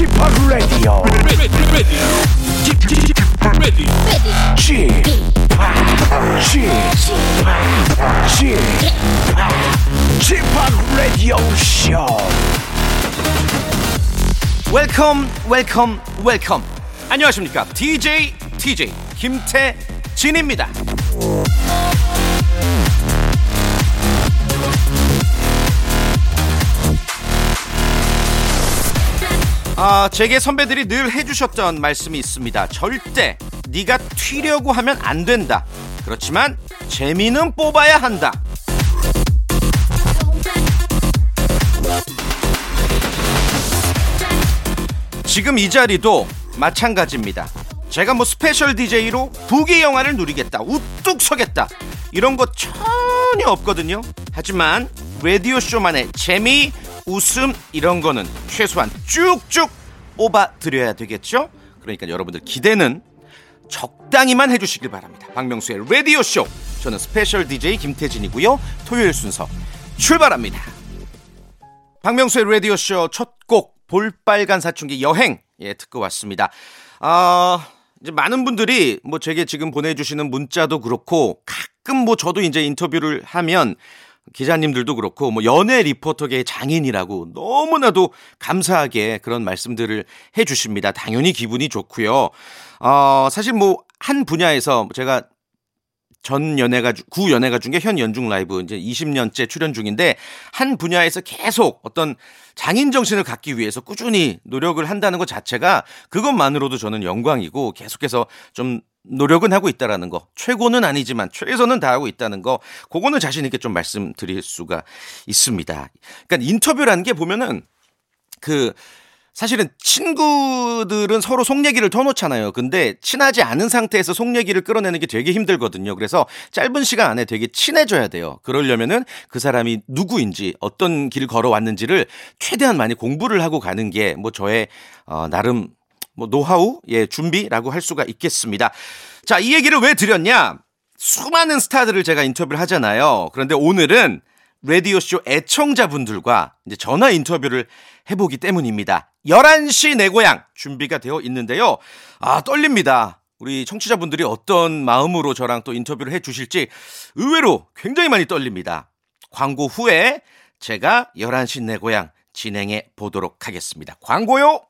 Chip Chip Chip Radio Show. 웰컴 웰컴 웰컴 안녕하십니까 DJ TJ 김태진입니다 아 제게 선배들이 늘 해주셨던 말씀이 있습니다 절대 네가 튀려고 하면 안 된다 그렇지만 재미는 뽑아야 한다 지금 이 자리도 마찬가지입니다. 제가 뭐 special DJ로 부귀 영화를 누리겠다, 우뚝 서겠다 이런 거 전혀 없거든요. 하지만 라디오 쇼만의 재미, 웃음 이런 거는 최소한 쭉쭉 뽑아 드려야 되겠죠? 그러니까 여러분들 기대는 적당히만 해주시길 바랍니다. 박명수의 라디오 쇼. 저는 special DJ 김태진이고요. 토요일 순서 출발합니다. 박명수의 라디오 쇼첫 곡 볼빨간 사춘기 여행 예 듣고 왔습니다. 아 이제 많은 분들이 뭐 제게 지금 보내주시는 문자도 그렇고 가끔 뭐 저도 이제 인터뷰를 하면 기자님들도 그렇고 뭐 연예 리포터계의 장인이라고 너무나도 감사하게 그런 말씀들을 해주십니다. 당연히 기분이 좋고요. 어 사실 뭐 한 분야에서 제가 전 연예가 주- 구 연예가 중에 현 연중 라이브 이제 20년째 출연 중인데 한 분야에서 계속 어떤 장인 정신을 갖기 위해서 꾸준히 노력을 한다는 것 자체가 그것만으로도 저는 영광이고 계속해서 좀 노력은 하고 있다라는 거 최고는 아니지만 최선은 다하고 있다는 거 그거는 자신 있게 좀 말씀드릴 수가 있습니다. 그러니까 인터뷰라는 게 보면은 그 사실은 친구들은 서로 속 얘기를 터놓잖아요. 근데 친하지 않은 상태에서 속 얘기를 끌어내는 게 되게 힘들거든요. 그래서 짧은 시간 안에 되게 친해져야 돼요. 그러려면은 그 사람이 누구인지 어떤 길을 걸어왔는지를 최대한 많이 공부를 하고 가는 게 뭐 저의 어, 나름 뭐 노하우, 예, 준비라고 할 수가 있겠습니다. 자, 이 얘기를 왜 드렸냐? 수많은 스타들을 제가 인터뷰를 하잖아요. 그런데 오늘은 라디오쇼 애청자분들과 이제 전화 인터뷰를 해보기 때문입니다. 11시 내 고향 준비가 되어 있는데요. 아, 떨립니다. 우리 청취자분들이 어떤 마음으로 저랑 또 인터뷰를 해 주실지 의외로 굉장히 많이 떨립니다. 광고 후에 제가 11시 내 고향 진행해 보도록 하겠습니다. 광고요!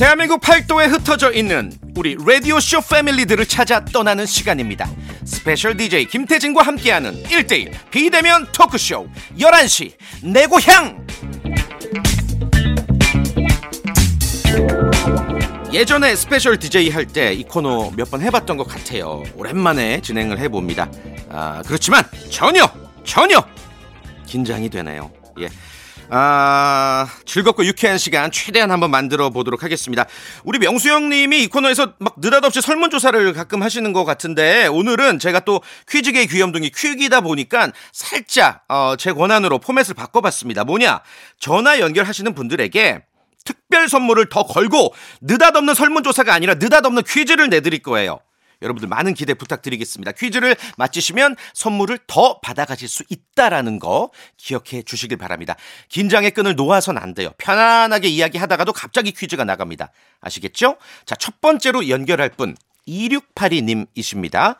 대한민국 팔도에 흩어져 있는 우리 라디오쇼 패밀리들을 찾아 떠나는 시간입니다. special DJ 김태진과 함께하는 1대1 비대면 토크쇼 11시 내 고향! 예전에 special DJ 할 때 이 코너 몇 번 해봤던 것 같아요. 오랜만에 진행을 해봅니다. 아, 그렇지만 전혀, 전혀 긴장이 되네요. 예. 아, 즐겁고 유쾌한 시간 최대한 한번 만들어 보도록 하겠습니다. 우리 명수 형님이 이 코너에서 막 느닷없이 설문조사를 가끔 하시는 것 같은데 오늘은 제가 또 퀴즈계의 귀염둥이 퀴기다 보니까 살짝, 어, 제 권한으로 포맷을 바꿔봤습니다. 뭐냐? 전화 연결하시는 분들에게 특별 선물을 더 걸고 느닷없는 설문조사가 아니라 느닷없는 퀴즈를 내드릴 거예요. 여러분들 많은 기대 부탁드리겠습니다. 퀴즈를 맞히시면 선물을 더 받아가실 수 있다라는 거 기억해 주시길 바랍니다. 긴장의 끈을 놓아선 안 돼요. 편안하게 이야기하다가도 갑자기 퀴즈가 나갑니다. 아시겠죠? 자, 첫 번째로 연결할 분 2682님이십니다.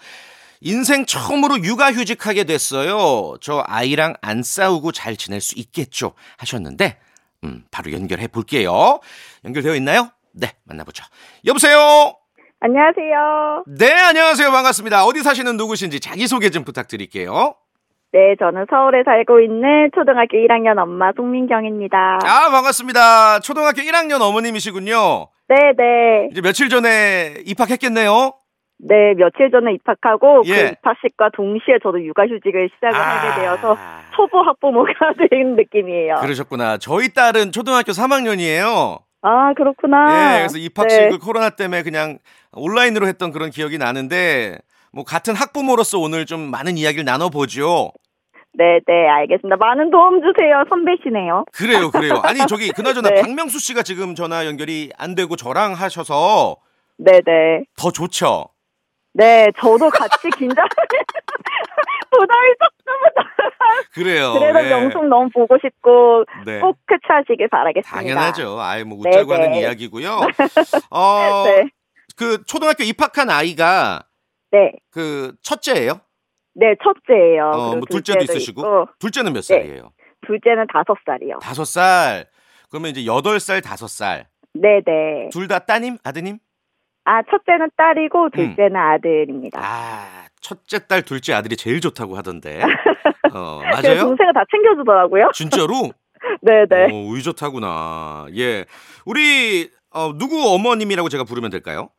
인생 처음으로 육아휴직하게 됐어요. 저 아이랑 안 싸우고 잘 지낼 수 있겠죠? 하셨는데 음, 바로 연결해 볼게요. 연결되어 있나요? 네, 만나보죠. 여보세요? 안녕하세요. 네, 안녕하세요. 반갑습니다. 어디 사시는 누구신지 자기소개 좀 부탁드릴게요. 네, 저는 서울에 살고 있는 초등학교 1학년 엄마 송민경입니다. 아, 반갑습니다. 초등학교 1학년 어머님이시군요. 네, 네. 이제 며칠 전에 입학했겠네요. 네, 며칠 전에 입학하고 예. 그 입학식과 동시에 저도 육아휴직을 시작을 하게 되어서 아, 초보 학부모가 된 느낌이에요. 그러셨구나. 저희 딸은 초등학교 3학년이에요. 아, 그렇구나. 예, 그래서 입학식을 네. 코로나 때문에 그냥 온라인으로 했던 그런 기억이 나는데 뭐 같은 학부모로서 오늘 좀 많은 이야기를 나눠보죠. 네, 네, 알겠습니다. 많은 도움 주세요. 선배시네요. 그래요, 그래요. 아니 저기 그나저나 네. 박명수 씨가 지금 전화 연결이 안 되고 저랑 하셔서 네, 네. 더 좋죠. 네, 저도 같이 긴장. 부담이 조금은 그래요. 그래도 예. 명품 너무 보고 싶고 네. 꼭 쾌차하시길 바라겠습니다. 당연하죠. 아예 뭐 네, 웃자고 하는 네. 이야기고요. 어, 네, 그 초등학교 입학한 아이가 네, 그 첫째예요? 네, 첫째예요. 어, 뭐 둘째도 둘째도 있으시고 있고, 둘째는 몇 네. 살이에요? 둘째는 다섯 살이요. 다섯 살. 그러면 이제 여덟 살, 다섯 살. 네, 네. 둘 다 따님, 아드님? 아, 첫째는 딸이고 둘째는 아들입니다. 아, 첫째 딸, 둘째 아들이 제일 좋다고 하던데. 어, 맞아요? 동생은 다 챙겨주더라고요. 진짜로? 네, 네. 어, 의좋다구나. 예. 우리 어, 누구 어머님이라고 제가 부르면 될까요?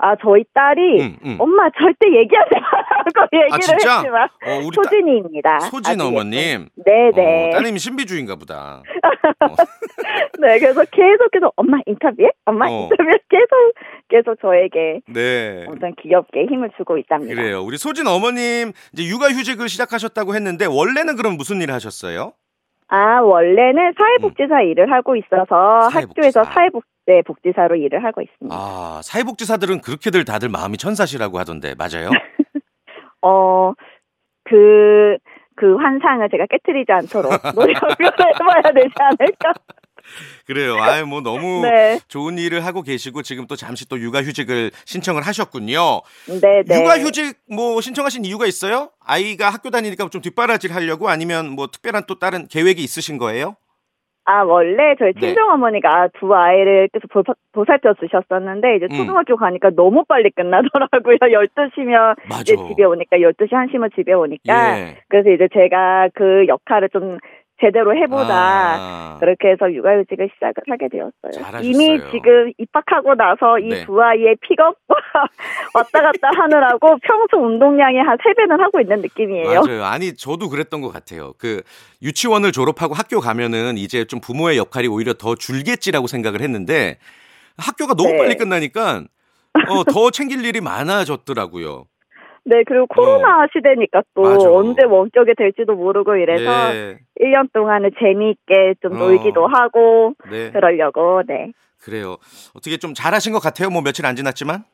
아, 저희 딸이 음, 음. 엄마 절대 얘기하지 말라고 얘기를 아, 진짜? 했지만 어, 우리 따- 소진이입니다. 소진 어머님. 네, 네. 어, 따님이 신비주의인가 보다. 네, 그래서 계속해서 엄마 인터뷰해? 엄마 어. 인터뷰해? 계속 계속 저에게 네. 엄청 귀엽게 힘을 주고 있답니다. 그래요. 우리 소진 어머님 이제 육아휴직을 시작하셨다고 했는데 원래는 그럼 무슨 일을 하셨어요? 아, 원래는 사회복지사 일을 하고 있어서 음. 사회복지사. 학교에서 사회복 네, 복지사로 일을 하고 있습니다. 아, 사회복지사들은 그렇게들 다들 마음이 천사시라고 하던데 맞아요? 어, 그, 그 환상을 제가 깨뜨리지 않도록 노력을 해봐야 되지 않을까? 그래요. 아유, 뭐 너무 네. 좋은 일을 하고 계시고 지금 또 잠시 또 육아휴직을 신청을 하셨군요. 네, 네. 육아휴직 뭐 신청하신 이유가 있어요? 아이가 학교 다니니까 좀 뒷바라질 하려고 아니면 뭐 특별한 또 다른 계획이 있으신 거예요? 아, 원래 저희 네. 친정 어머니가 두 아이를 계속 보, 보살펴 주셨었는데, 이제 음. 초등학교 가니까 너무 빨리 끝나더라고요. 12시면 맞아. 이제 집에 오니까, 12시, 1시면 집에 오니까. 예. 그래서 이제 제가 그 역할을 좀 제대로 해보자. 아, 그렇게 해서 육아휴직을 시작을 하게 되었어요. 잘하셨어요. 이미 지금 입학하고 나서 이 네. 두 아이의 픽업 왔다 갔다 하느라고 평소 운동량의 한 세배는 하고 있는 느낌이에요. 맞아요. 아니 저도 그랬던 것 같아요. 그 유치원을 졸업하고 학교 가면은 이제 좀 부모의 역할이 오히려 더 줄겠지라고 생각을 했는데 학교가 너무 네. 빨리 끝나니까 어, 더 챙길 일이 많아졌더라고요. 네, 그리고 코로나 시대니까 또 어. 맞아. 언제 원격이 될지도 모르고 이래서 예. 1년 동안은 재미있게 좀 어. 놀기도 하고 네. 그러려고 네. 그래요. 어떻게 좀 잘하신 것 같아요. 뭐 며칠 안 지났지만.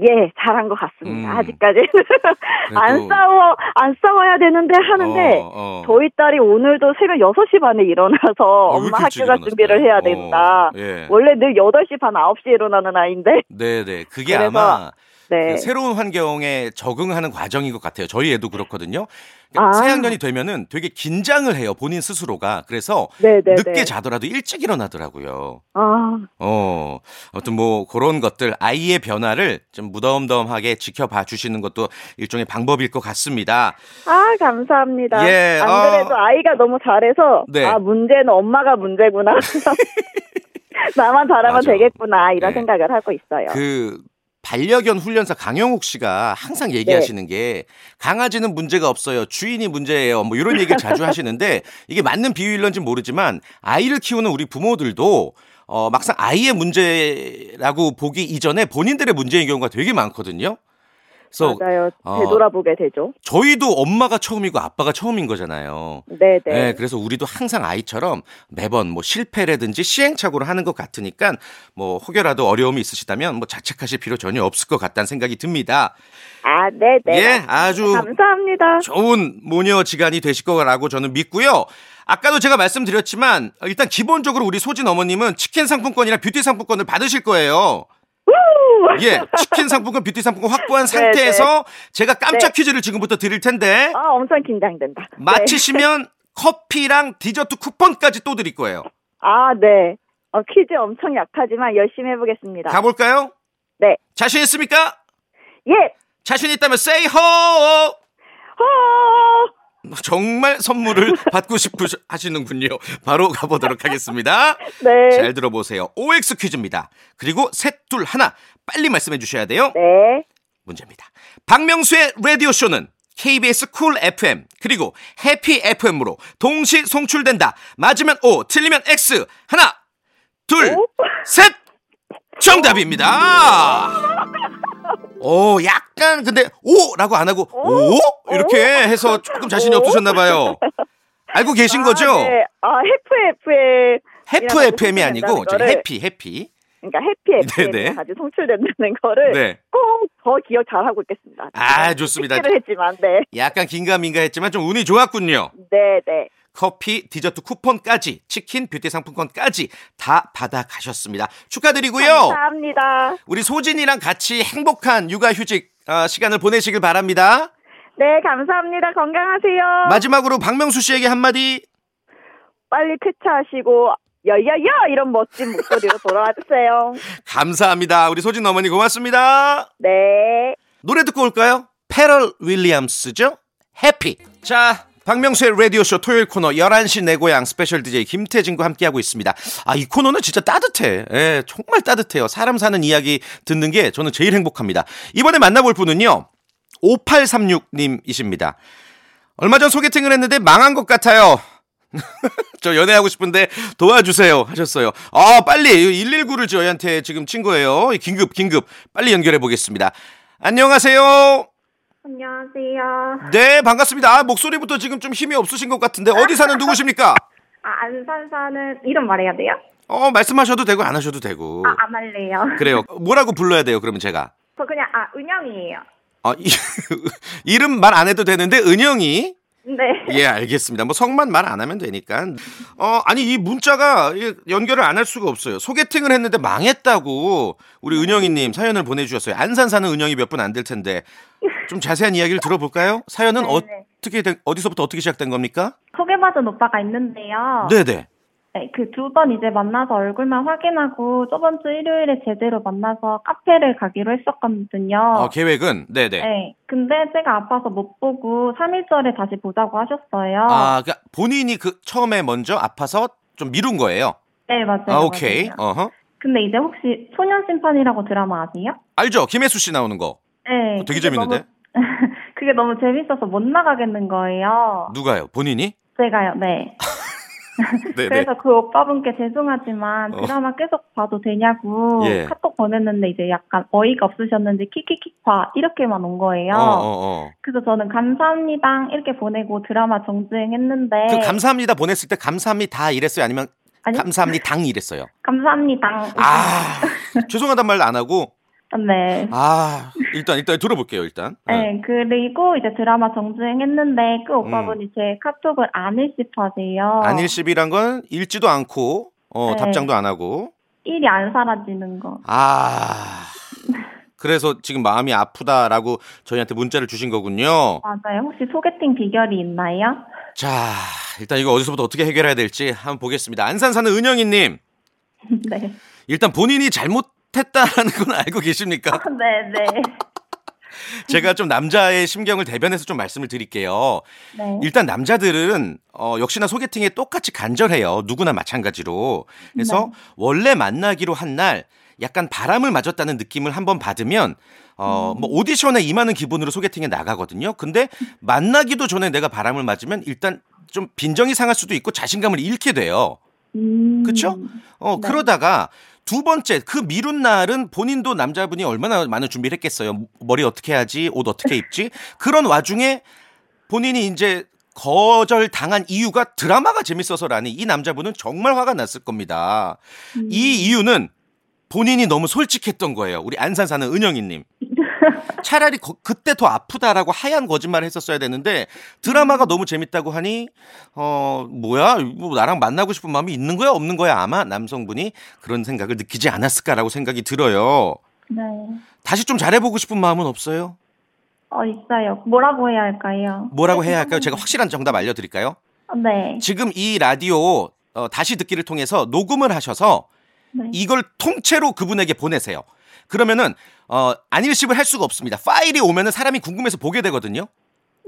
예, 잘한 것 같습니다. 음. 아직까지 안 싸워 안 싸워야 되는데 하는데 어, 어. 저희 딸이 오늘도 새벽 6시 반에 일어나서 어, 왜 엄마 학교가? 준비를 해야 어, 된다. 예. 원래 늘 8시 반 9시에 일어나는 아이인데 네 네. 그게 그래서, 아마 네. 그 새로운 환경에 적응하는 과정인 것 같아요. 저희 애도 그렇거든요. 아. 새 학년이 되면은 되게 긴장을 해요. 본인 스스로가. 그래서 네, 네, 늦게 네. 자더라도 일찍 일어나더라고요. 아, 어, 아무튼 뭐 그런 것들 아이의 변화를 좀 무덤덤하게 지켜봐 주시는 것도 일종의 방법일 것 같습니다. 아, 감사합니다. 예, 안 어. 그래도 아이가 너무 잘해서 네. 아, 문제는 엄마가 문제구나. 나만 잘하면 맞아. 되겠구나 이런 네. 생각을 하고 있어요. 그 반려견 훈련사 강영욱 씨가 항상 얘기하시는 네. 게 강아지는 문제가 없어요. 주인이 문제예요. 뭐 이런 얘기를 자주 하시는데 이게 맞는 비유일런지 모르지만 아이를 키우는 우리 부모들도 어 막상 아이의 문제라고 보기 이전에 본인들의 문제인 경우가 되게 많거든요. 그래서 맞아요. 어, 되돌아보게 되죠. 저희도 엄마가 처음이고 아빠가 처음인 거잖아요. 네, 네. 네, 그래서 우리도 항상 아이처럼 매번 뭐 실패라든지 시행착오를 하는 것 같으니까 뭐 혹여라도 어려움이 있으시다면 뭐 자책하실 필요 전혀 없을 것 같다는 생각이 듭니다. 아, 네, 네. 예, 아주 감사합니다. 좋은 모녀 지간이 되실 거라고 저는 믿고요. 아까도 제가 말씀드렸지만 일단 기본적으로 우리 소진 어머님은 치킨 상품권이나 뷰티 상품권을 받으실 거예요. 예, 치킨 상품권, 뷰티 상품권 확보한 네, 상태에서 제가 깜짝 네. 퀴즈를 지금부터 드릴 텐데 아, 엄청 긴장된다. 네. 맞히시면 커피랑 디저트 쿠폰까지 또 드릴 거예요. 아, 네. 어, 퀴즈 엄청 약하지만 열심히 해보겠습니다. 가볼까요? 네. 자신 있습니까? 예. 자신 있다면 say ho! 허! 정말 선물을 받고 싶으 하시는군요. 바로 가보도록 하겠습니다. 네. 잘 들어보세요. OX 퀴즈입니다. 그리고 셋, 둘, 하나. 빨리 말씀해 주셔야 돼요. 네. 문제입니다. 박명수의 라디오쇼는 KBS 쿨 FM 그리고 해피 FM으로 동시 송출된다. 맞으면 O, 틀리면 X. 하나, 둘, 오? 셋. 정답입니다. 오, 약간 근데 오라고 안 하고 오 이렇게 해서 조금 자신이 오? 없으셨나 봐요. 알고 계신 거죠? 아, 네. 아, 해프 해프 이라고 FM이 아니고 저기 해피 해피. 그러니까 해피 네네. FM이 같이 송출된다는 거를 네. 꼭더 기억 잘 하고 있겠습니다. 아, 좋습니다. 를 했지만, 네. 약간 긴가민가했지만 좀 운이 좋았군요. 네, 네. 커피, 디저트 쿠폰까지, 치킨, 뷰티 상품권까지 다 받아가셨습니다. 축하드리고요. 감사합니다. 우리 소진이랑 같이 행복한 육아휴직 어, 시간을 보내시길 바랍니다. 네, 감사합니다. 건강하세요. 마지막으로 박명수 씨에게 한마디. 빨리 쾌차하시고 여여여 이런 멋진 목소리로 돌아와 주세요. 감사합니다. 우리 소진 어머니 고맙습니다. 네. 노래 듣고 올까요? 퍼렐 윌리엄스죠? Happy. 자, 박명수의 라디오쇼 토요일 코너 11시 내 고향 special DJ 김태진과 함께하고 있습니다. 아, 이 코너는 진짜 따뜻해. 예, 정말 따뜻해요. 사람 사는 이야기 듣는 게 저는 제일 행복합니다. 이번에 만나볼 분은요. 5836님이십니다. 얼마 전 소개팅을 했는데 망한 것 같아요. 저 연애하고 싶은데 도와주세요 하셨어요. 아 빨리 119를 저희한테 지금 친 거예요. 긴급 긴급 빨리 연결해 보겠습니다. 안녕하세요. 안녕하세요. 네 반갑습니다. 아, 목소리부터 지금 좀 힘이 없으신 것 같은데 어디 사는 누구십니까? 아, 안산 사는 이름 말해야 돼요? 어 말씀하셔도 되고 안 하셔도 되고 아, 안 할래요. 그래요. 뭐라고 불러야 돼요? 그러면 제가 저 그냥 아, 은영이에요. 어, 이, 이름 말 안 해도 되는데 은영이 네. 예, 알겠습니다. 뭐 성만 말 안 하면 되니까. 어, 아니 이 문자가 이 연결을 안 할 수가 없어요. 소개팅을 했는데 망했다고 우리 은영이 님 사연을 보내 주셨어요. 안산 사는 은영이 몇 분 안 될 텐데. 좀 자세한 이야기를 들어볼까요? 사연은 네네. 어떻게 된 어디서부터 어떻게 시작된 겁니까? 소개받은 오빠가 있는데요. 네, 네. 그 두 번 이제 만나서 얼굴만 확인하고 저번 주 일요일에 제대로 만나서 카페를 가기로 했었거든요. 어, 계획은 네, 네. 네. 근데 제가 아파서 못 보고 3일절에 다시 보자고 하셨어요. 아, 그러니까 본인이 그 처음에 먼저 아파서 좀 미룬 거예요. 네, 맞아요. 아, 오케이. 맞아요. 어허. 근데 이제 혹시 소년 심판이라고 드라마 아세요? 알죠? 김혜수 씨 나오는 거. 네. 어, 되게 재밌는데. 너무- 그게 너무 재밌어서 못 나가겠는 거예요. 누가요? 본인이? 제가요, 네. 네, 네. 그래서 그 오빠분께 죄송하지만 어. 드라마 계속 봐도 되냐고 예. 카톡 보냈는데 이제 약간 어이가 없으셨는지 키키키파 이렇게만 온 거예요. 어, 어, 어. 그래서 저는 감사합니다 이렇게 보내고 드라마 정주행했는데 그 감사합니다 보냈을 때 감사합니다 이랬어요 아니면 아니 감사합니다 당 이랬어요 감사합니다. 아 죄송하단 말 안 하고 네. 아 일단 일단 들어볼게요 일단 네, 그리고 이제 드라마 정주행했는데 그 오빠분이 음. 제 카톡을 안 일십하세요. 안 일십이란 건 읽지도 않고 어 네. 답장도 안 하고 일이 안 사라지는 거. 아 그래서 지금 마음이 아프다라고 저희한테 문자를 주신 거군요 맞아요. 혹시 소개팅 비결이 있나요? 자 일단 이거 어디서부터 어떻게 해결해야 될지 한번 보겠습니다 안산 사는 은영이님 네. 일단 본인이 잘못 했다는 건 알고 계십니까? 네, 네. 제가 좀 남자의 심경을 대변해서 좀 말씀을 드릴게요. 네. 일단 남자들은 어, 역시나 소개팅에 똑같이 간절해요. 누구나 마찬가지로. 그래서 네. 원래 만나기로 한 날 약간 바람을 맞았다는 느낌을 한번 받으면 어, 음. 뭐 오디션에 임하는 기분으로 소개팅에 나가거든요. 근데 만나기도 전에 내가 바람을 맞으면 일단 좀 빈정이 상할 수도 있고 자신감을 잃게 돼요. 음. 그쵸? 어, 네. 그러다가 두 번째 그 미룬 날은 본인도 남자분이 얼마나 많은 준비를 했겠어요. 머리 어떻게 하지? 옷 어떻게 입지? 그런 와중에 본인이 이제 거절 당한 이유가 드라마가 재밌어서라니 이 남자분은 정말 화가 났을 겁니다. 음. 이 이유는 본인이 너무 솔직했던 거예요. 우리 안산 사는 은영이님. 차라리 거- 그때 더 아프다라고 하얀 거짓말을 했었어야 되는데 드라마가 너무 재밌다고 하니 어 뭐야 뭐 나랑 만나고 싶은 마음이 있는 거야 없는 거야 아마 남성분이 그런 생각을 느끼지 않았을까라고 생각이 들어요. 네. 다시 좀 잘해보고 싶은 마음은 없어요? 어, 있어요. 뭐라고 해야 할까요? 뭐라고 해야 할까요? 제가 확실한 정답 알려드릴까요? 네. 지금 이 라디오 어, 다시 듣기를 통해서 녹음을 하셔서 네. 이걸 통째로 그분에게 보내세요. 그러면은 어, 안일십을 할 수가 없습니다. 파일이 오면은 사람이 궁금해서 보게 되거든요.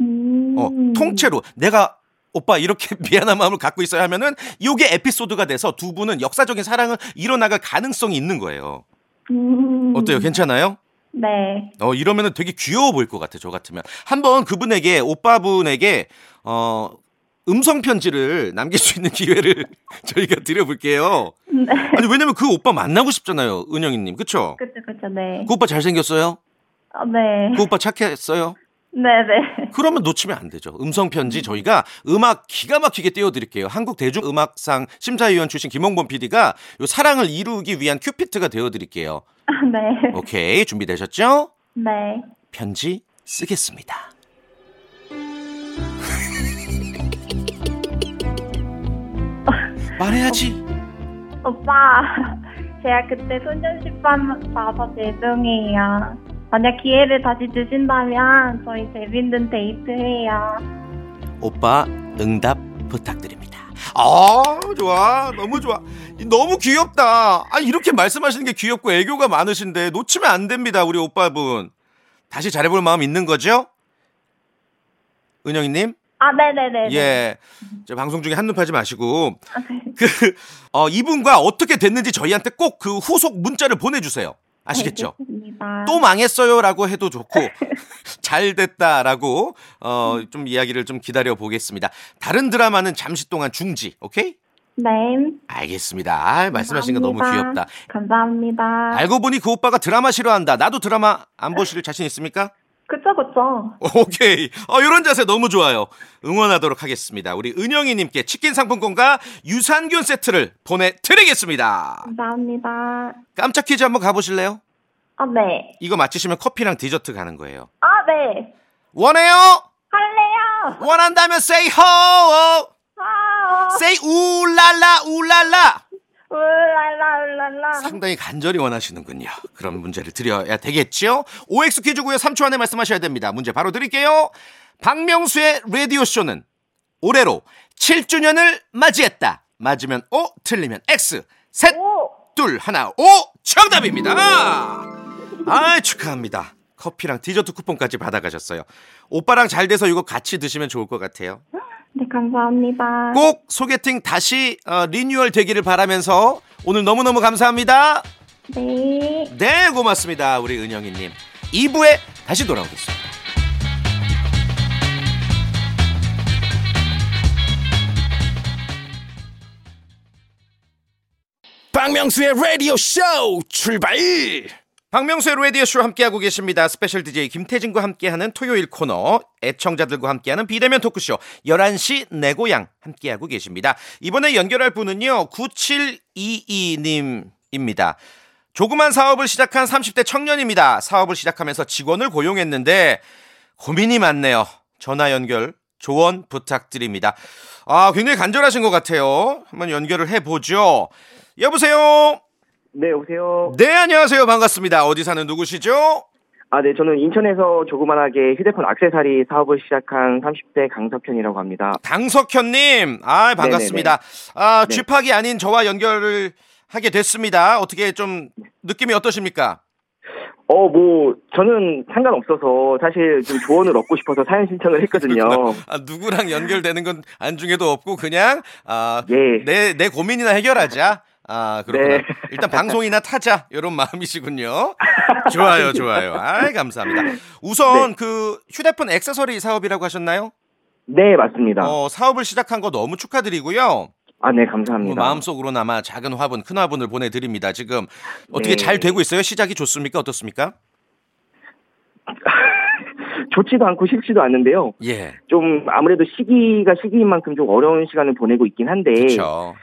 음. 어, 통째로 내가 오빠 이렇게 미안한 마음을 갖고 있어야 하면은 요게 에피소드가 돼서 두 분은 역사적인 사랑을 이뤄나갈 가능성이 있는 거예요. 음. 어때요? 괜찮아요? 네. 어, 이러면은 되게 귀여워 보일 것 같아, 저 같으면. 한번 그분에게, 오빠분에게, 어, 음성 편지를 남길 수 있는 기회를 저희가 드려볼게요. 네. 아니, 왜냐면 그 오빠 만나고 싶잖아요, 은영이님. 그쵸? 그쵸, 그쵸, 네. 그 오빠 잘 생겼어요? 어, 네. 그 오빠 착했어요? 네네. 그러면 놓치면 안 되죠. 음성 편지 저희가 음악 기가 막히게 띄워드릴게요. 한국 대중음악상 심사위원 출신 김홍범 PD가 요 사랑을 이루기 위한 큐피트가 되어드릴게요. 네. 오케이 준비되셨죠? 네. 편지 쓰겠습니다. 말해야지. 오빠, 제가 그때 소년시반 봐서 죄송해요. 만약 기회를 다시 주신다면 저희 재밌는 데이트해요. 오빠 응답 부탁드립니다. 아 좋아 너무 좋아 너무 귀엽다. 아 이렇게 말씀하시는 게 귀엽고 애교가 많으신데 놓치면 안 됩니다 우리 오빠분. 다시 잘해볼 마음 있는 거죠? 은영이님? 아, 네네네. 예. 저 방송 중에 한눈 파지 마시고 아, 네. 그 어, 이분과 어떻게 됐는지 저희한테 꼭 그 후속 문자를 보내주세요. 아시겠죠? 알겠습니다. 또 망했어요라고 해도 좋고 잘 됐다라고 어, 좀 이야기를 좀 기다려 보겠습니다. 다른 드라마는 잠시 동안 중지. 오케이? 네. 알겠습니다. 아, 말씀하신 거 너무. 귀엽다. 감사합니다. 알고 보니 그 오빠가 드라마 싫어한다. 나도 드라마 안 보실 자신 있습니까? 그쵸, 그쵸. 오케이. 어, 이런 자세 너무 좋아요. 응원하도록 하겠습니다. 우리 은영이님께 치킨 상품권과 유산균 세트를 보내드리겠습니다. 감사합니다. 깜짝 퀴즈 한번 가보실래요? 아, 네. 이거 맞히시면 커피랑 디저트 가는 거예요. 아, 네. 원해요? 할래요! 원한다면 say ho! 아, say 우랄라 우랄라! 울랄라. 상당히 간절히 원하시는군요. 그럼 문제를 드려야 되겠죠? OX 퀴즈고요. 3초 안에 말씀하셔야 됩니다. 문제 바로 드릴게요. 박명수의 라디오 쇼는 올해로 7주년을 맞이했다. 맞으면 O, 틀리면 X. 셋, 오! 둘, 하나, 오! 정답입니다! 아 축하합니다. 커피랑 디저트 쿠폰까지 받아가셨어요. 오빠랑 잘 돼서 이거 같이 드시면 좋을 것 같아요. 네, 감사합니다. 꼭 소개팅 다시 어, 리뉴얼 되기를 바라면서 오늘 너무너무 감사합니다. 네. 네, 고맙습니다. 우리 은영이님. 2부에 다시 돌아오겠습니다. 박명수의 라디오 쇼 출발 박명수의 라디오쇼 함께하고 계십니다. 스페셜 DJ 김태진과 함께하는 토요일 코너 애청자들과 함께하는 비대면 토크쇼 11시 내 고향 함께하고 계십니다. 이번에 연결할 분은요. 9722님입니다. 조그만 사업을 시작한 30대 청년입니다. 사업을 시작하면서 직원을 고용했는데 고민이 많네요. 전화 연결 조언 부탁드립니다. 아, 굉장히 간절하신 것 같아요. 한번 연결을 해보죠. 여보세요? 네, 여보세요. 네, 안녕하세요. 반갑습니다. 어디 사는 누구시죠? 아, 네, 저는 인천에서 조그만하게 휴대폰 액세서리 사업을 시작한 30대 강석현이라고 합니다. 강석현님, 아, 반갑습니다. 아, 네. 쥐팍이 아닌 저와 연결을 하게 됐습니다. 어떻게 좀 느낌이 어떠십니까? 어, 뭐, 저는 상관없어서 사실 좀 조언을 얻고 싶어서 사연 신청을 했거든요. 아, 누구랑 연결되는 건 안중에도 없고 그냥 아, 예. 내, 내 고민이나 해결하자. 아, 그렇구나. 네. 일단 방송이나 타자. 이런 마음이시군요. 좋아요, 좋아요. 아, 감사합니다. 우선 그 휴대폰 액세서리 사업이라고 하셨나요? 네, 맞습니다. 어, 사업을 시작한 거 너무 축하드리고요. 아, 네, 뭐 감사합니다. 마음속으로나마 작은 화분, 큰 화분을 보내드립니다. 지금 어떻게 네. 잘 되고 있어요? 시작이 좋습니까? 어떻습니까? 좋지도 않고 싫지도 않는데요. 예, 좀 아무래도 시기가 시기인 만큼 좀 어려운 시간을 보내고 있긴 한데, 그렇죠.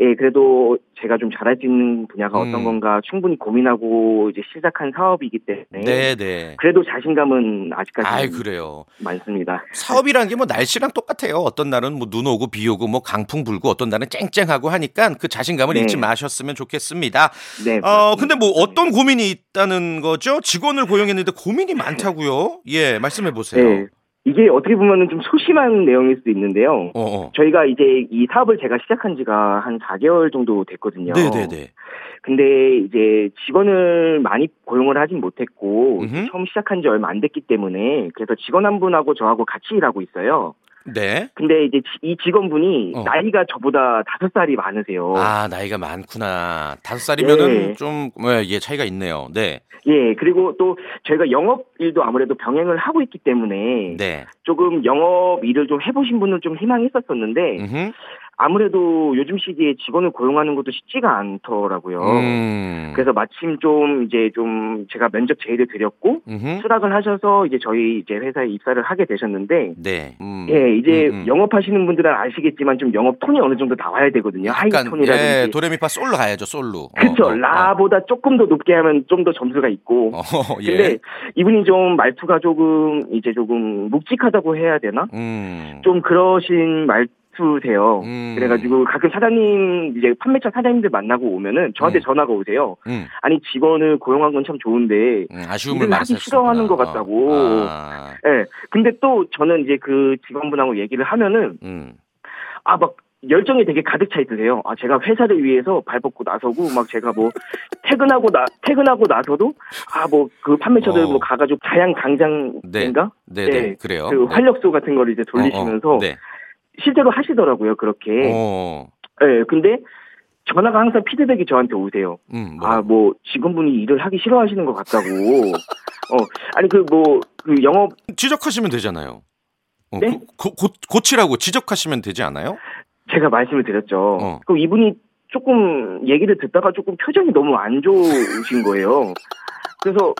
예, 그래도 제가 좀 잘할 수 있는 분야가 음. 어떤 건가 충분히 고민하고 이제 시작한 사업이기 때문에, 네, 네. 그래도 자신감은 아직까지 아이 그래요. 많습니다. 사업이란 게 뭐 날씨랑 똑같아요. 어떤 날은 뭐 눈 오고 비 오고 뭐 강풍 불고 어떤 날은 쨍쨍하고 하니까 그 자신감을 네. 잃지 마셨으면 좋겠습니다. 네. 어 근데 뭐 어떤 고민이 있다는 거죠? 직원을 고용했는데 고민이 많다고요? 예, 말씀해 보세요. 네. 이게 어떻게 보면은 좀 소심한 내용일 수도 있는데요. 어, 어. 저희가 이제 이 사업을 제가 시작한 지가 한 4개월 정도 됐거든요. 네, 네, 네. 근데 이제 직원을 많이 고용을 하진 못했고 음흠. 처음 시작한 지 얼마 안 됐기 때문에 그래서 직원 한 분하고 저하고 같이 일하고 있어요. 네. 근데 이제 지- 이 직원분이 어. 나이가 저보다 다섯 살이 많으세요. 아, 나이가 많구나. 다섯 살이면은 예. 좀, 예, 예, 차이가 있네요. 네. 예, 그리고 또 저희가 영업 일도 아무래도 병행을 하고 있기 때문에 네. 조금 영업 일을 좀 해보신 분을 좀 희망했었었는데. 아무래도 요즘 시기에 직원을 고용하는 것도 쉽지가 않더라고요. 음. 그래서 마침 좀 이제 좀 제가 면접 제의를 드렸고 음흠. 수락을 하셔서 이제 저희 이제 회사에 입사를 하게 되셨는데 네. 음. 예 이제 음, 음. 영업하시는 분들은 아시겠지만 좀 영업 톤이 어느 정도 나와야 되거든요 하이 톤이라든지 예, 도레미파 솔로 가야죠, 솔로. 그렇죠 어, 어, 라보다 조금 더 높게 하면 좀 더 점수가 있고 어, 어, 예. 근데 이분이 좀 말투가 조금 이제 조금 묵직하다고 해야 되나 음. 좀 그러신 말 투세요 음. 그래가지고 가끔 사장님 이제 판매차 사장님들 만나고 오면은 저한테 음. 전화가 오세요 음. 아니 직원을 고용한 건 참 좋은데 음, 아쉬움을 하기. 싫어하는 것 같다고. 아, 예. 근데 또 저는 이제 그 직원분하고 얘기를 하면은 음. 아막 열정이 되게 가득 차 있으세요. 아 제가 회사를 위해서 발 뻗고 나서고 막 제가 뭐 퇴근하고 나 퇴근하고 나서도 아 뭐 그 판매처들 어. 뭐 가가지고 자양 강장인가 네, 네, 그래요. 그 네. 활력소 같은 거를 이제 돌리시면서 어, 어, 네. 실제로 하시더라고요 그렇게. 어. 예. 근데 전화가 항상 피드백이 저한테 오세요. 음, 뭐. 아, 뭐, 직원분이 일을 하기 싫어하시는 것 같다고. 어, 아니, 그, 뭐, 그 영업, 지적하시면 되잖아요. 어, 네? 고, 고, 고, 고치라고 지적하시면 되지 않아요? 제가 말씀을 드렸죠. 어. 그 이분이 조금 얘기를 듣다가 조금 표정이 너무 안 좋으신 거예요. 그래서,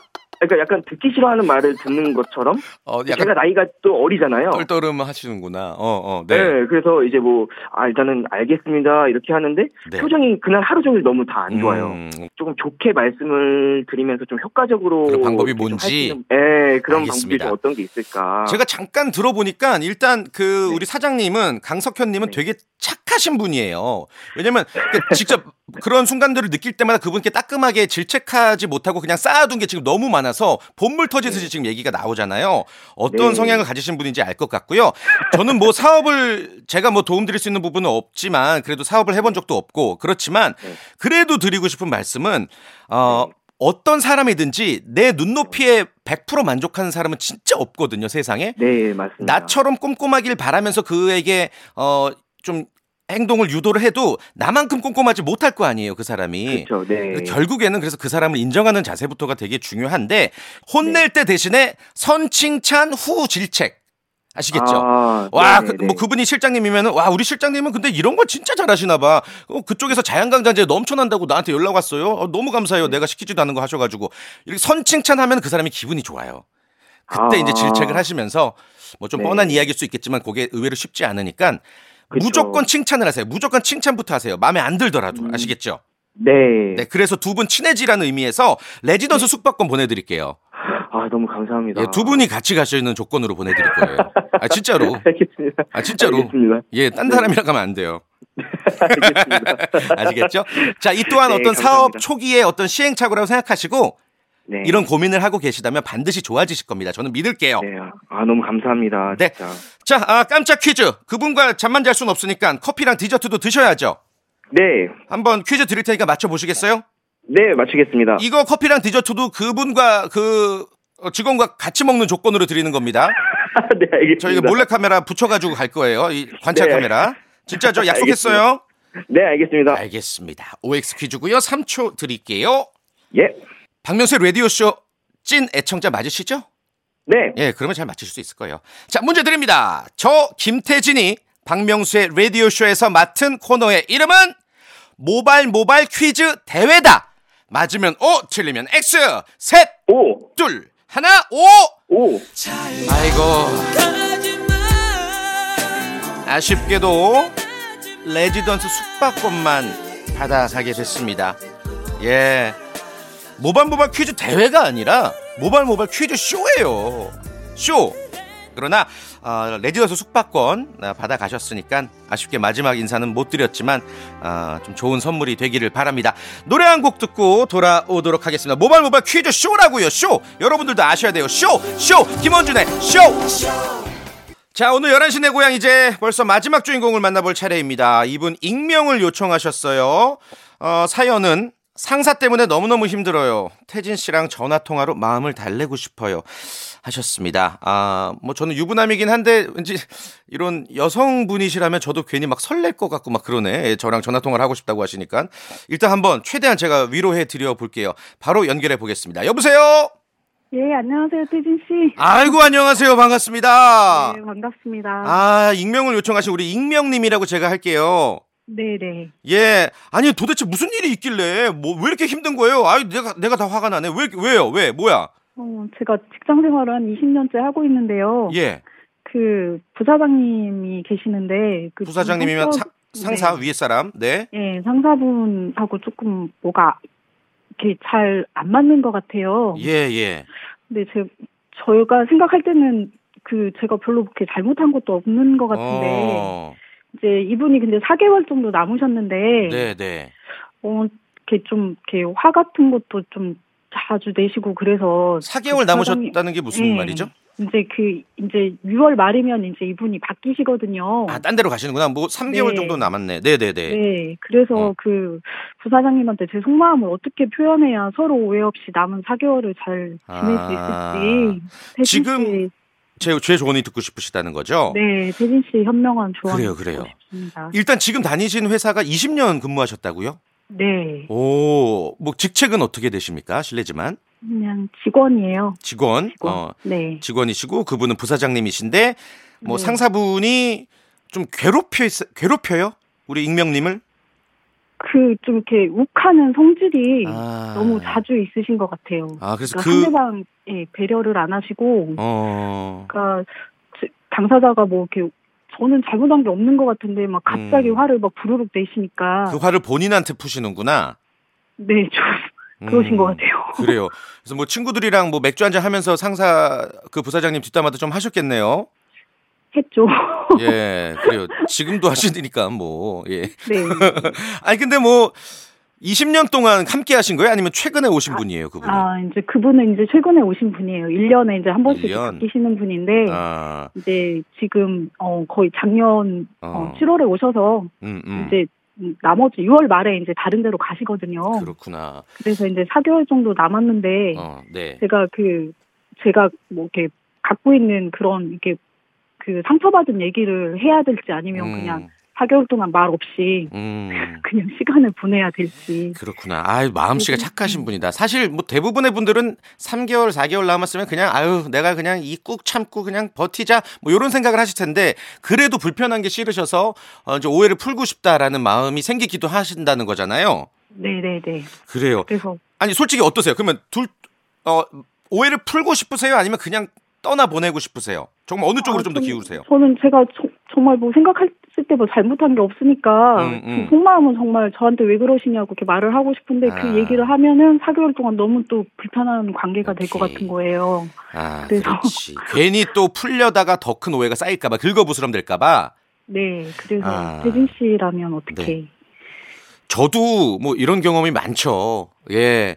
그러니까 약간 듣기 싫어하는 말을 듣는 것처럼 어, 약간 제가 나이가 또 어리잖아요. 떨떠름 하시는구나. 어, 어, 네. 네. 그래서 이제 뭐, 아, 일단은 알겠습니다. 이렇게 하는데, 네. 표정이 그날 하루 종일 너무 다 안 좋아요. 음, 조금 좋게 말씀을 드리면서 좀 효과적으로. 방법이 좀 뭔지? 할수 있는- 네, 그런 알겠습니다. 방법이 좀 어떤 게 있을까. 제가 잠깐 들어보니까 일단 그 네. 우리 사장님은 강석현님은 되게 착 하신 분이에요. 왜냐면 그 직접 그런 순간들을 느낄 때마다 그분께 따끔하게 질책하지 못하고 그냥 쌓아둔 게 지금 너무 많아서 본물 터지듯이 지금 얘기가 나오잖아요. 어떤 네. 성향을 가지신 분인지 알 것 같고요. 저는 뭐 사업을 제가 뭐 도움드릴 수 있는 부분은 없지만 그래도 사업을 해본 적도 없고 그렇지만 네. 그래도 드리고 싶은 말씀은 어. 어떤 사람이든지 내 눈높이에 100% 만족하는 사람은 진짜 없거든요, 세상에. 네, 맞습니다. 나처럼 꼼꼼하길 바라면서 그에게 어 좀 행동을 유도를 해도 나만큼 꼼꼼하지 못할 거 아니에요, 그 사람이. 그렇죠. 네. 결국에는 그래서 그 사람을 인정하는 자세부터가 되게 중요한데 혼낼 네. 때 대신에 선칭찬 후 질책. 아시겠죠? 아, 와, 네네네. 그, 뭐 그분이 실장님이면은 와 우리 실장님은 근데 이런 거 진짜 잘하시나 봐. 어, 그쪽에서 자연강장제 넘쳐난다고 나한테 연락 왔어요. 어, 너무 감사해요. 네. 내가 시키지도 않은 거 하셔가지고 이렇게 선칭찬하면 그 사람이 기분이 좋아요. 그때 아. 이제 질책을 하시면서 뭐좀 네. 뻔한 이야기일 수 있겠지만 그게 의외로 쉽지 않으니까 그쵸. 무조건 칭찬을 하세요. 무조건 칭찬부터 하세요. 마음에 안 들더라도 음. 아시겠죠? 네. 네, 그래서 두 분 친해지라는 의미에서 레지던스 숙박권 보내드릴게요. 아, 너무 감사합니다. 예, 두 분이 같이 가시는 조건으로 보내드릴 거예요. 아 진짜로. 알겠습니다. 아 진짜로. 알겠습니다. 예, 딴 사람이랑 가면 안 돼요. 알겠습니다. 아시겠죠? 자, 이 또한 네, 어떤 감사합니다. 사업 초기에 어떤 시행착오라고 생각하시고 네. 이런 고민을 하고 계시다면 반드시 좋아지실 겁니다. 저는 믿을게요. 네. 아, 너무 감사합니다. 네. 진짜. 자, 아, 깜짝 퀴즈. 그분과 잠만 잘 수는 없으니까 커피랑 디저트도 드셔야죠. 네. 한번 퀴즈 드릴 테니까 맞춰보시겠어요? 네, 맞추겠습니다. 이거 커피랑 디저트도 그분과 그 어, 직원과 같이 먹는 조건으로 드리는 겁니다. 네, 알겠습니다. 저희가 몰래카메라 붙여가지고 갈 거예요. 이 관찰 네. 카메라. 진짜죠? 약속했어요? 네, 알겠습니다. 알겠습니다. OX 퀴즈고요. 3초 드릴게요. 예. 박명수의 라디오쇼 찐 애청자 맞으시죠? 네. 예, 그러면 잘 맞힐 수 있을 거예요. 자, 문제 드립니다. 저 김태진이 박명수의 라디오쇼에서 맡은 코너의 이름은 모발 모발 퀴즈 대회다. 맞으면 O, 틀리면 X. 셋, 오. 둘, 하나, 오! 오. 아이고. 아쉽게도 레지던스 숙박권만 받아가게 됐습니다. 예. 모발 모발 퀴즈 대회가 아니라 모발 모발 퀴즈 쇼예요. 쇼. 그러나 어, 레지던스 숙박권 어, 받아 가셨으니까 아쉽게 마지막 인사는 못 드렸지만 어, 좀 좋은 선물이 되기를 바랍니다. 노래 한 곡 듣고 돌아오도록 하겠습니다. 모발 모발 퀴즈 쇼라고요. 쇼. 여러분들도 아셔야 돼요. 쇼. 쇼. 김원준의 쇼. 자, 오늘 11시 내 고향 이제 벌써 마지막 주인공을 만나볼 차례입니다. 이분 익명을 요청하셨어요. 어, 사연은 상사 때문에 너무너무 힘들어요. 태진 씨랑 전화 통화로 마음을 달래고 싶어요. 하셨습니다. 아, 뭐 저는 유부남이긴 한데 왠지 이런 여성분이시라면 저도 괜히 막 설렐 것 같고 막 그러네. 예, 저랑 전화 통화를 하고 싶다고 하시니까 일단 한번 최대한 제가 위로해 드려 볼게요. 바로 연결해 보겠습니다. 여보세요? 예, 안녕하세요, 태진 씨. 아이고 안녕하세요. 반갑습니다. 네, 반갑습니다. 아, 익명을 요청하신 우리 익명님이라고 제가 할게요. 네, 네. 예. 아니 도대체 무슨 일이 있길래 뭐 왜 이렇게 힘든 거예요? 아유 내가 내가 다 화가 나네. 왜 왜요? 왜 뭐야? 어, 제가 직장 생활을 한 20년째 하고 있는데요. 예. 그 부사장님이 계시는데 그 부사장님이면 사, 성격- 상사 네. 위에 사람. 네. 예, 상사분하고 조금 뭐가 이렇게 잘 안 맞는 것 같아요. 예, 예. 근데 제 저희가 생각할 때는 그 제가 별로 그렇게 잘못한 것도 없는 것 같은데 어. 이제 이분이 근데 4개월 정도 남으셨는데 네, 네. 어 이렇게 좀 이렇게 화 같은 것도 좀 자주 내시고 그래서 4개월 그 남으셨다는 게 무슨 예. 말이죠? 이제 그 이제 6월 말이면 이제 이분이 바뀌시거든요. 아, 딴 데로 가시는구나. 뭐 3개월 네. 정도 남았네. 네, 네, 네. 네, 그래서 어. 그 부사장님한테 제 속마음을 어떻게 표현해야 서로 오해 없이 남은 4개월을 잘 지낼 수 아. 있을지. 지금 씨, 제, 제 조언이 듣고 싶으시다는 거죠? 네, 태진 씨 현명한 조언 그래요, 그래요. 싶습니다. 일단 지금 다니신 회사가 20년 근무하셨다고요? 네, 오, 뭐 직책은 어떻게 되십니까? 실례지만. 그냥 직원이에요. 직원. 직원. 어, 네, 직원이시고 그분은 부사장님이신데 뭐 네. 상사분이 좀 괴롭혀 있, 괴롭혀요? 우리 익명님을? 그 좀 이렇게 욱하는 성질이 아. 너무 자주 있으신 것 같아요. 아, 그래서 그러니까 그 상대방 예, 배려를 안 하시고, 어. 그러니까 지- 당사자가 뭐 이렇게 저는 잘못한 게 없는 것 같은데 막 갑자기 음. 화를 막 부르륵 내시니까 그 화를 본인한테 푸시는구나. 네, 좀 그러신 음, 것 같아요. 그래요. 그래서 뭐 친구들이랑 뭐 맥주 한잔 하면서 상사 그 부사장님 뒷담화도 좀 하셨겠네요. 했죠. 예, 그래요. 지금도 하시니까 뭐 예. 네. 아니 근데 뭐 20년 동안 함께 하신 거예요? 아니면 최근에 오신 분이에요, 그분이? 아, 이제 그분은 이제 최근에 오신 분이에요. 1년에 이제 한 번씩 1년? 바뀌시는 분인데, 아, 이제 지금, 어, 거의 작년, 어, 어. 7월에 오셔서, 음, 음. 이제, 음, 나머지 6월 말에 이제 다른 데로 가시거든요. 그렇구나. 그래서 이제 4개월 정도 남았는데, 어, 네. 제가 그, 제가 뭐 이렇게 갖고 있는 그런, 이렇게, 그 상처받은 얘기를 해야 될지 아니면 음, 그냥 4개월 동안 말 없이 음. 그냥 시간을 보내야 될지. 그렇구나. 아유, 마음씨가 네. 착하신 분이다. 사실 뭐 대부분의 분들은 3개월, 4개월 남았으면 그냥 아유, 내가 그냥 이 꾹 참고 그냥 버티자 뭐 이런 생각을 하실 텐데 그래도 불편한 게 싫으셔서 어, 이제 오해를 풀고 싶다라는 마음이 생기기도 하신다는 거잖아요. 네 네 네. 그래요. 그래서 아니, 솔직히 어떠세요? 그러면 둘 어, 오해를 풀고 싶으세요? 아니면 그냥 떠나 보내고 싶으세요? 정말 어느 쪽으로 아, 좀더 전- 기울으세요? 저는 제가 저- 정말 뭐 생각했을 때 뭐 잘못한 게 없으니까 음, 음. 그 속마음은 정말 저한테 왜 그러시냐고 이렇게 말을 하고 싶은데 아. 그 얘기를 하면은 4개월 동안 너무 또 불편한 관계가 될 것. 같은 거예요. 아, 그래서- 그렇지. 괜히 또 풀려다가 더 큰 오해가 쌓일까봐 긁어부스럼 될까봐 네, 그래서 아. 대진 씨라면 어떻게? 네. 저도 뭐 이런 경험이 많죠. 예.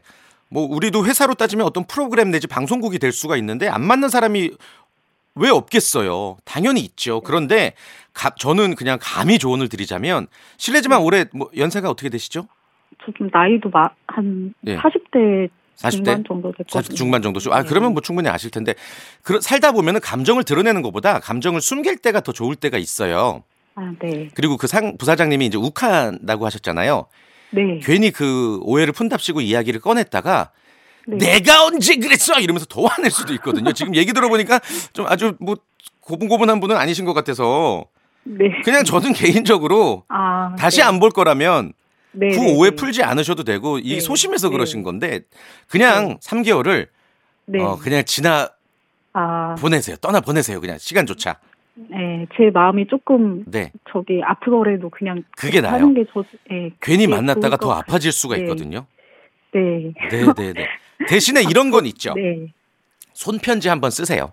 뭐 우리도 회사로 따지면 어떤 프로그램 내지 방송국이 될 수가 있는데 안 맞는 사람이 왜 없겠어요? 당연히 있죠. 그런데 가- 저는 그냥 감히 조언을 드리자면 실례지만 올해 뭐 연세가 어떻게 되시죠? 저 좀 나이도 마, 한 예. 40대 40대? 중반 정도 됐거든요. 40대 중반 정도죠. 아 네. 그러면 뭐 충분히 아실 텐데 그 살다 보면은 감정을 드러내는 것보다 감정을 숨길 때가 더 좋을 때가 있어요. 아, 네. 그리고 그 상 부사장님이 이제 욱한다고 하셨잖아요. 네. 괜히 그 오해를 푼답시고 이야기를 꺼냈다가 네. 내가 언제 그랬어 이러면서 더 화낼 수도 있거든요. 지금 얘기 들어보니까 좀 아주 뭐 고분고분한 분은 아니신 것 같아서 네. 그냥 저는 개인적으로 아, 다시 네. 안볼 거라면 네, 그 네, 오해 네. 풀지 않으셔도 되고 이 네. 소심해서 네. 그러신 건데 그냥 3개월을 네. 어 그냥 지나 아, 보내세요. 떠나 보내세요. 그냥 시간조차. 네. 제 마음이 조금 네. 저기 아프더라도 그냥 그게 나아요. 하는 게 저, 예, 괜히 만났다가 더것 아파질 수가 네. 있거든요. 네. 네, 네, 네. 대신에 이런 건 있죠. 네. 손편지 한번 쓰세요.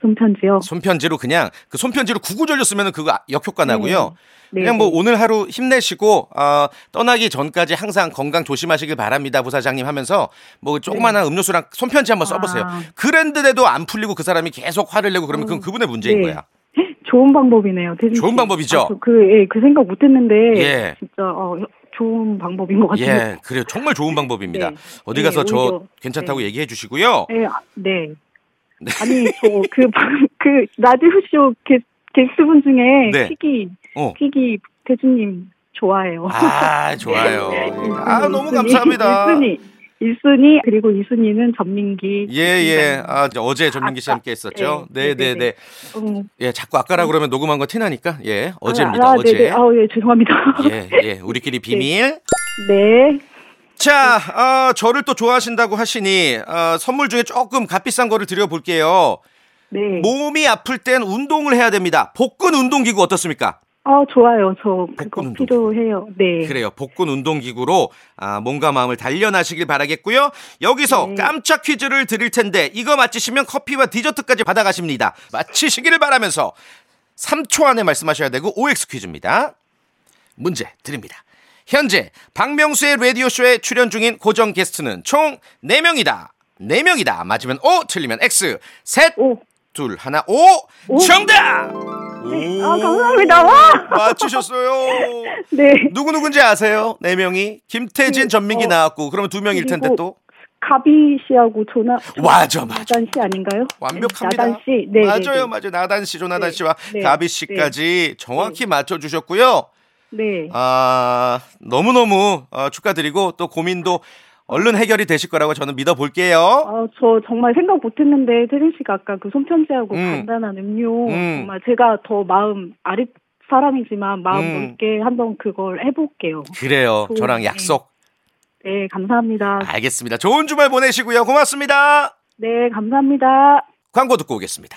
손편지요. 손편지로 그냥 그 손편지로 구구절절 쓰면 그거 아- 역효과 나고요. 네, 그냥 뭐 네. 오늘 하루 힘내시고 어, 떠나기 전까지 항상 건강 조심하시길 바랍니다, 부사장님 하면서 뭐 조그마한 음료수랑 손편지 한번 써보세요. 아. 그랬는데도 안 풀리고 그 사람이 계속 화를 내고 그러면 그건 그분의 문제인 네. 거야. 좋은 방법이네요. 좋은 씨. 방법이죠? 아, 저 그, 예, 그 생각 못 했는데. 예. 진짜, 어, 좋은 방법인 것 같아요. 예, 그래요. 정말 좋은 방법입니다. 네. 어디 네, 가서 저 오히려, 괜찮다고 네. 얘기해 주시고요. 네, 아, 네. 아니 저그 그 라디오 쇼 게, 게스트분 중에 네. 피기 어. 피기 대주님 좋아해요. 아, 좋아요. 네, 아, 너무 감사합니다. 1순위, 1순위 그리고 2순위는 전민기. 예, 예. 아, 어제 전민기 씨 함께 했었죠. 네, 네, 네, 네, 네. 음. 예, 자꾸 아까라 그러면 녹음한 거 티나니까. 예, 어제입니다. 아, 어제. 네네. 아, 예, 죄송합니다. 예, 예. 우리끼리 비밀. 네. 자, 어, 저를 또 좋아하신다고 하시니 어, 선물 중에 조금 값비싼 거를 드려볼게요. 네. 몸이 아플 땐 운동을 해야 됩니다. 복근 운동기구 어떻습니까? 아, 좋아요. 저 그거 복근. 필요해요. 네. 그래요. 복근 운동기구로 아, 몸과 마음을 단련하시길 바라겠고요. 여기서 네. 깜짝 퀴즈를 드릴 텐데 이거 맞히시면 커피와 디저트까지 받아가십니다. 맞히시기를 바라면서 3초 안에 말씀하셔야 되고 OX 퀴즈입니다. 문제 드립니다. 현재 박명수의 라디오쇼에 출연 중인 고정 게스트는 총 4명이다. 4명이다. 맞으면 O, 틀리면 X. 셋, 오. 둘, 하나, 오! 정답! 오, 아, 감사합니다. 와! 맞추셨어요. 네. 누구 누군지 아세요? 네 명이 김태진, 그, 전민기 어, 나왔고 그러면 두 명일 텐데 그리고 또 가비 씨하고 조나 맞아 맞아 나단 씨 아닌가요? 완벽합니다. 나단 씨. 네. 맞아요 네, 네. 맞아요 나단 씨, 조나단 네, 씨와 네, 가비 씨까지 정확히 맞춰 주셨고요. 네. 아 너무 너무 축하드리고 또 고민도 얼른 해결이 되실 거라고 저는 믿어볼게요. 아, 저 정말 생각 못 했는데, 태진 씨가 아까 그 손편지하고 음. 간단한 음료, 음. 정말 제가 더 마음 아랫 사람이지만 마음 음. 넓게 한번 그걸 해볼게요. 그래요. 좋은- 저랑 약속. 네, 감사합니다. 알겠습니다. 좋은 주말 보내시고요. 고맙습니다. 네, 감사합니다. 광고 듣고 오겠습니다.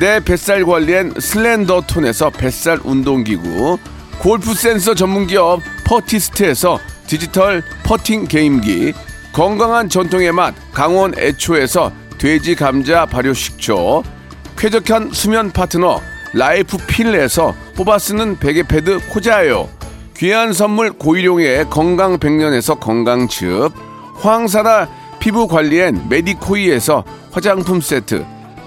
내 뱃살 관리엔 슬렌더 톤에서 뱃살 운동기구, 골프 센서 전문기업 퍼티스트에서 디지털 퍼팅 게임기, 건강한 전통의 맛 강원 애초에서 돼지 감자 발효 식초, 쾌적한 수면 파트너 라이프 필에서 뽑아 쓰는 베개 패드 코자요, 귀한 선물 고일용의 건강 백년에서 건강즙, 황사라 피부 관리엔 메디코이에서 화장품 세트,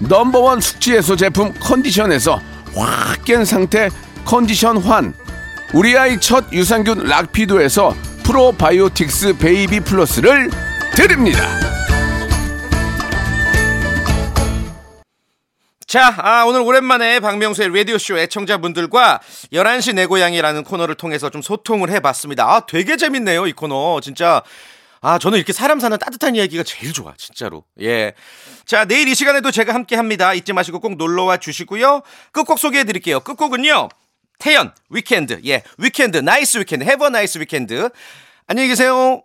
number one 숙취해소 제품 컨디션에서 확 깬 상태 컨디션 환 우리 아이 첫 유산균 락피도에서 프로바이오틱스 베이비 플러스를 드립니다. 자, 아, 오늘 오랜만에 박명수의 라디오쇼 애청자분들과 11시 내 고향이라는 코너를 통해서 좀 소통을 해봤습니다. 아, 되게 재밌네요, 이 코너. 진짜. 아, 저는 이렇게 사람 사는 따뜻한 이야기가 제일 좋아, 진짜로. 예. 자, 내일 이 시간에도 제가 함께 합니다. 잊지 마시고 꼭 놀러와 주시고요. 끝곡 소개해 드릴게요. 끝곡은요. 태연, Weekend. 예, weekend, nice weekend, have a nice weekend. 안녕히 계세요.